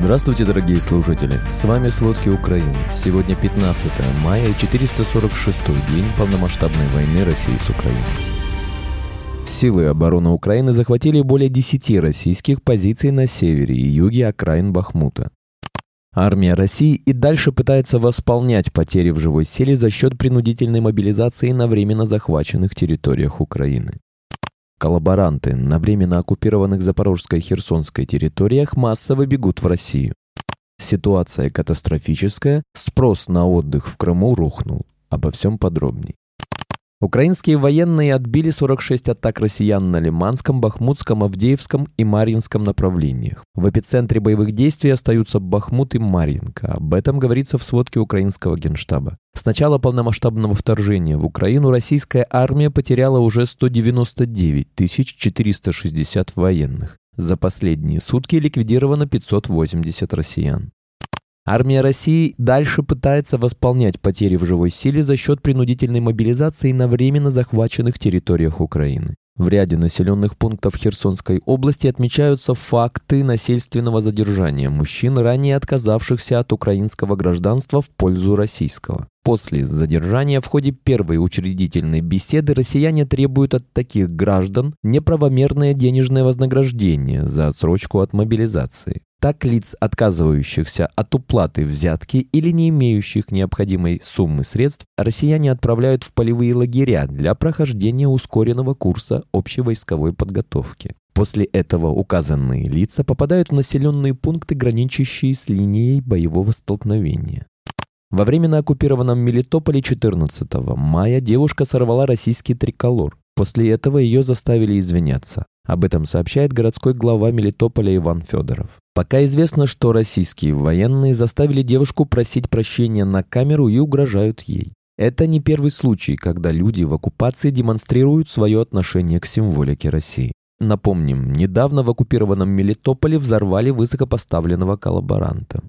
Здравствуйте, дорогие слушатели! С вами «Сводки Украины». Сегодня 15 мая и 446 день полномасштабной войны России с Украиной. Силы обороны Украины захватили более 10 российских позиций на севере и юге окраин Бахмута. Армия России и дальше пытается восполнять потери в живой силе за счет принудительной мобилизации на временно захваченных территориях Украины. Коллаборанты на временно оккупированных Запорожской и Херсонской территориях массово бегут в Россию. Ситуация катастрофическая, спрос на отдых в Крыму рухнул. Обо всем подробней. Украинские военные отбили 46 атак россиян на Лиманском, Бахмутском, Авдеевском и Марьинском направлениях. В эпицентре боевых действий остаются Бахмут и Марьинка. Об этом говорится в сводке украинского генштаба. С начала полномасштабного вторжения в Украину российская армия потеряла уже 199 460 военных. За последние сутки ликвидировано 580 россиян. Армия России дальше пытается восполнять потери в живой силе за счет принудительной мобилизации на временно захваченных территориях Украины. В ряде населенных пунктов Херсонской области отмечаются факты насильственного задержания мужчин, ранее отказавшихся от украинского гражданства в пользу российского. После задержания в ходе первой учредительной беседы россияне требуют от таких граждан неправомерное денежное вознаграждение за отсрочку от мобилизации. Так лиц, отказывающихся от уплаты взятки или не имеющих необходимой суммы средств, россияне отправляют в полевые лагеря для прохождения ускоренного курса общевойсковой подготовки. После этого указанные лица попадают в населенные пункты, граничащие с линией боевого столкновения. Во временно оккупированном Мелитополе 14 мая девушка сорвала российский триколор. После этого ее заставили извиняться. Об этом сообщает городской глава Мелитополя Иван Федоров. Пока известно, что российские военные заставили девушку просить прощения на камеру и угрожают ей. Это не первый случай, когда люди в оккупации демонстрируют свое отношение к символике России. Напомним, недавно в оккупированном Мелитополе взорвали высокопоставленного коллаборанта.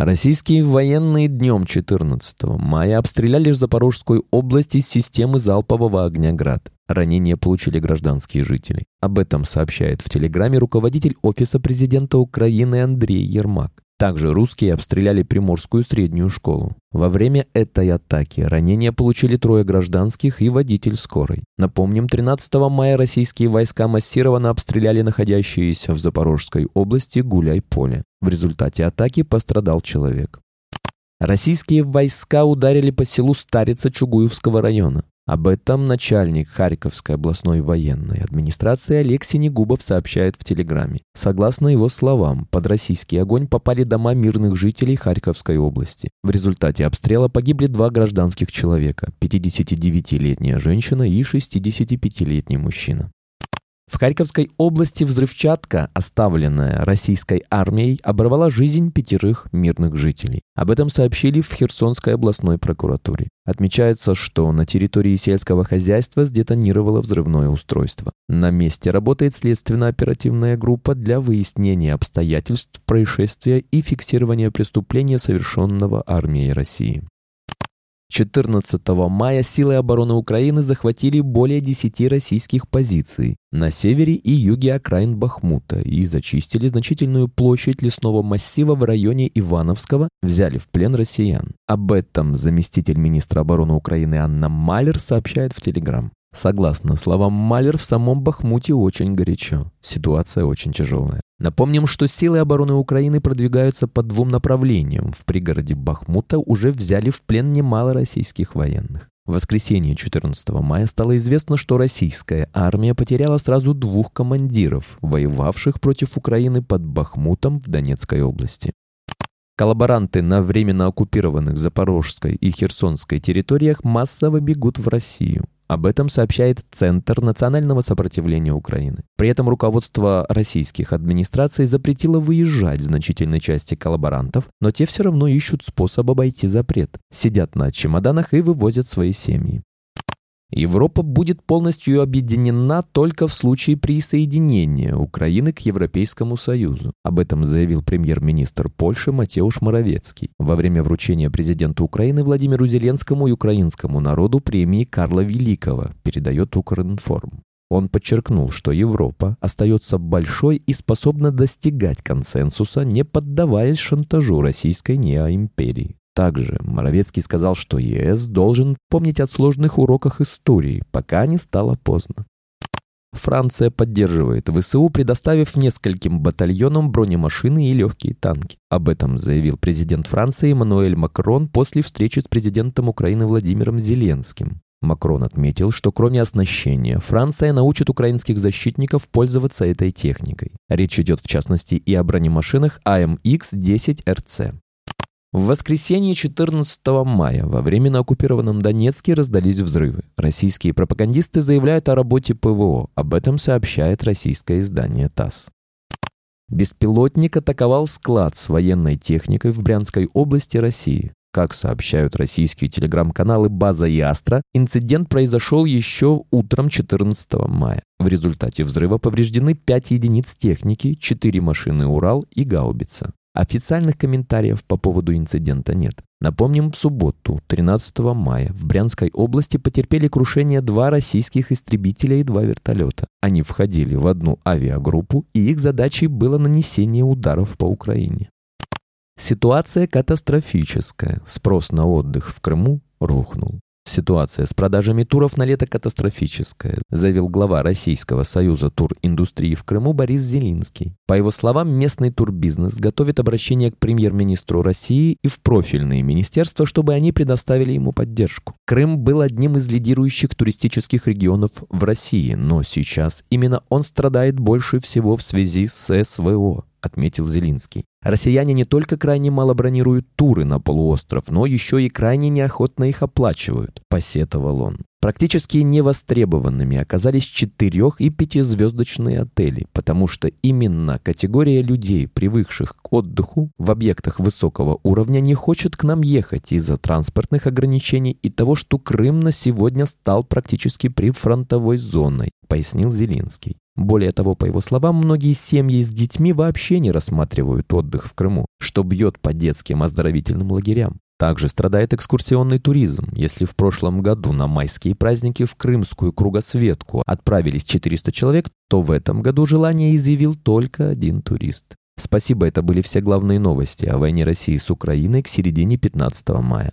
Российские военные днем 14 мая обстреляли Запорожскую область из системы залпового огня «Град». Ранения получили гражданские жители. Об этом сообщает в Телеграме руководитель Офиса президента Украины Андрей Ермак. Также русские обстреляли Приморскую среднюю школу. Во время этой атаки ранения получили трое гражданских и водитель скорой. Напомним, 13 мая российские войска массированно обстреляли находящиеся в Запорожской области Гуляй-Поле. В результате атаки пострадал человек. Российские войска ударили по селу Старица Чугуевского района. Об этом начальник Харьковской областной военной администрации Олег Синегубов сообщает в Телеграме. Согласно его словам, под российский огонь попали дома мирных жителей Харьковской области. В результате обстрела погибли два гражданских человека – 59-летняя женщина и 65-летний мужчина. В Харьковской области взрывчатка, оставленная российской армией, оборвала жизнь пятерых мирных жителей. Об этом сообщили в Херсонской областной прокуратуре. Отмечается, что на территории сельского хозяйства сдетонировало взрывное устройство. На месте работает следственно-оперативная группа для выяснения обстоятельств происшествия и фиксирования преступления, совершенного армией России. 14 мая силы обороны Украины захватили более 10 российских позиций на севере и юге окраин Бахмута и зачистили значительную площадь лесного массива в районе Ивановского, взяли в плен россиян. Об этом заместитель министра обороны Украины Анна Малер сообщает в Телеграм. Согласно словам Малер, в самом Бахмуте очень горячо. Ситуация очень тяжелая. Напомним, что силы обороны Украины продвигаются по двум направлениям. В пригороде Бахмута уже взяли в плен немало российских военных. В воскресенье 14 мая стало известно, что российская армия потеряла сразу двух командиров, воевавших против Украины под Бахмутом в Донецкой области. Коллаборанты на временно оккупированных Запорожской и Херсонской территориях массово бегут в Россию. Об этом сообщает Центр национального сопротивления Украины. При этом руководство российских администраций запретило выезжать значительной части коллаборантов, но те все равно ищут способ обойти запрет. Сидят на чемоданах и вывозят свои семьи. Европа будет полностью объединена только в случае присоединения Украины к Европейскому Союзу. Об этом заявил премьер-министр Польши Матеуш Моровецкий во время вручения президенту Украины Владимиру Зеленскому и украинскому народу премии Карла Великого, передает Укринформ. Он подчеркнул, что Европа остается большой и способна достигать консенсуса, не поддаваясь шантажу российской неоимперии. Также Моровецкий сказал, что ЕС должен помнить о сложных уроках истории, пока не стало поздно. Франция поддерживает ВСУ, предоставив нескольким батальонам бронемашины и легкие танки. Об этом заявил президент Франции Эммануэль Макрон после встречи с президентом Украины Владимиром Зеленским. Макрон отметил, что кроме оснащения, Франция научит украинских защитников пользоваться этой техникой. Речь идет в частности и о бронемашинах АМХ-10РЦ. В воскресенье 14 мая во время на оккупированном Донецке раздались взрывы. Российские пропагандисты заявляют о работе ПВО. Об этом сообщает российское издание ТАСС. Беспилотник атаковал склад с военной техникой в Брянской области России. Как сообщают российские телеграм-каналы «База» и «Астра», инцидент произошел еще утром 14 мая. В результате взрыва повреждены 5 единиц техники, 4 машины «Урал» и «Гаубица». Официальных комментариев по поводу инцидента нет. Напомним, в субботу, 13 мая, в Брянской области потерпели крушение два российских истребителя и два вертолета. Они входили в одну авиагруппу, и их задачей было нанесение ударов по Украине. Ситуация катастрофическая. Спрос на отдых в Крыму рухнул. Ситуация с продажами туров на лето катастрофическая, заявил глава Российского союза туриндустрии в Крыму Борис Зелинский. По его словам, местный турбизнес готовит обращение к премьер-министру России и в профильные министерства, чтобы они предоставили ему поддержку. Крым был одним из лидирующих туристических регионов в России, но сейчас именно он страдает больше всего в связи с СВО отметил Зелинский. Россияне не только крайне мало бронируют туры на полуостров, но еще и крайне неохотно их оплачивают, посетовал он. Практически невостребованными оказались четырех- и пятизвездочные отели, потому что именно категория людей, привыкших к отдыху в объектах высокого уровня, не хочет к нам ехать из-за транспортных ограничений и того, что Крым на сегодня стал практически прифронтовой зоной, пояснил Зелинский. Более того, по его словам, многие семьи с детьми вообще не рассматривают отдых в Крыму, что бьет по детским оздоровительным лагерям. Также страдает экскурсионный туризм. Если в прошлом году на майские праздники в Крымскую кругосветку отправились 400 человек, то в этом году желание изъявил только один турист. Спасибо, это были все главные новости о войне России с Украиной к середине 15 мая.